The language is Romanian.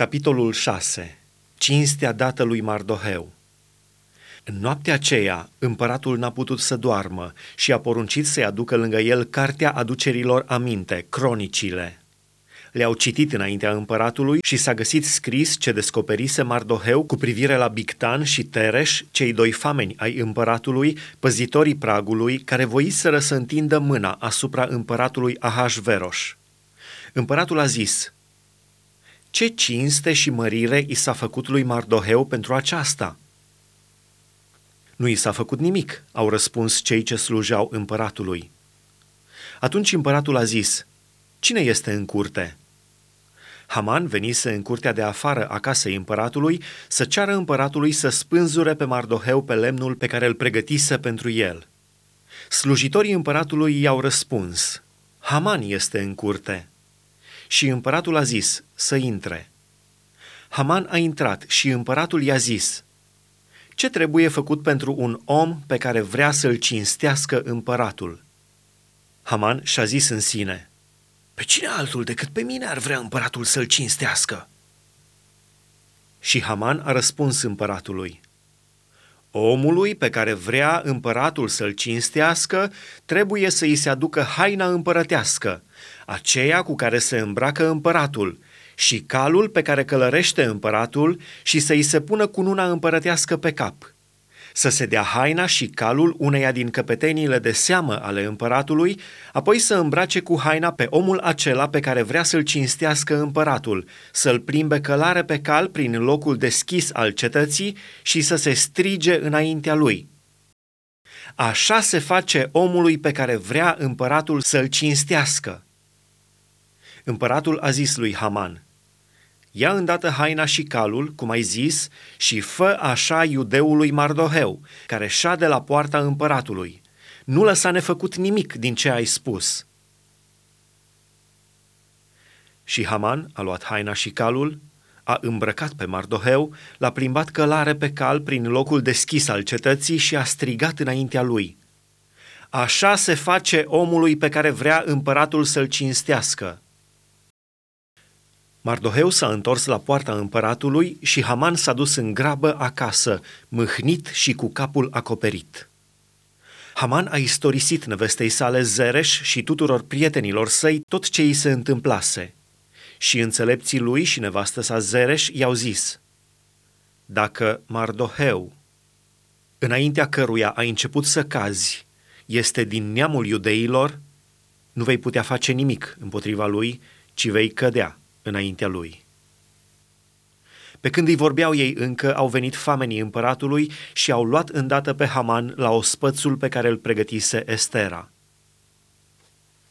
Capitolul 6. Cinstea dată lui Mardoheu. În noaptea aceea, împăratul n-a putut să doarmă și a poruncit să-i aducă lângă el cartea aducerilor aminte, cronicile. Le-au citit înaintea împăratului și s-a găsit scris ce descoperise Mardoheu cu privire la Bictan și Tereș, cei doi fameni ai împăratului, păzitorii pragului, care voiseră să întindă mâna asupra împăratului Ahasveros. Împăratul a zis, ce cinste și mărire i s-a făcut lui Mardoheu pentru aceasta? Nu i s-a făcut nimic, au răspuns cei ce slujeau împăratului. Atunci împăratul a zis, Cine este în curte? Haman venise în curtea de afară a casei împăratului să ceară împăratului să spânzure pe Mardoheu pe lemnul pe care îl pregătise pentru el. Slujitorii împăratului i-au răspuns, Haman este în curte. Și împăratul a zis să intre. Haman a intrat și împăratul i-a zis, ce trebuie făcut pentru un om pe care vrea să-l cinstească împăratul? Haman și-a zis în sine, pe cine altul decât pe mine ar vrea împăratul să-l cinstească? Și Haman a răspuns împăratului, Omului pe care vrea împăratul să-l cinstească, trebuie să îi se aducă haina împărătească, aceea cu care se îmbracă împăratul, și calul pe care călărește împăratul și să îi se pună cununa împărătească pe cap. Să se dea haina și calul uneia din căpeteniile de seamă ale împăratului, apoi să îmbrace cu haina pe omul acela pe care vrea să-l cinstească împăratul, să-l plimbe călare pe cal prin locul deschis al cetății și să se strige înaintea lui. Așa se face omului pe care vrea împăratul să-l cinstească. Împăratul a zis lui Haman, Ia îndată haina și calul, cum ai zis, și fă așa iudeului Mardoheu, care șade la poarta împăratului. Nu lăsa nefăcut nimic din ce ai spus. Și Haman a luat haina și calul, a îmbrăcat pe Mardoheu, l-a plimbat călare pe cal prin locul deschis al cetății și a strigat înaintea lui. Așa se face omului pe care vrea împăratul să-l cinstească. Mardoheu s-a întors la poarta împăratului și Haman s-a dus în grabă acasă, mâhnit și cu capul acoperit. Haman a istorisit nevestei sale Zereș și tuturor prietenilor săi tot ce îi se întâmplase. Și înțelepții lui și nevastă sa Zereș i-au zis, Dacă Mardoheu, înaintea căruia ai început să cazi, este din neamul iudeilor, nu vei putea face nimic împotriva lui, ci vei cădea înaintea lui. Pe când îi vorbeau ei încă, au venit famenii împăratului și au luat îndată pe Haman la ospățul pe care îl pregătise Estera.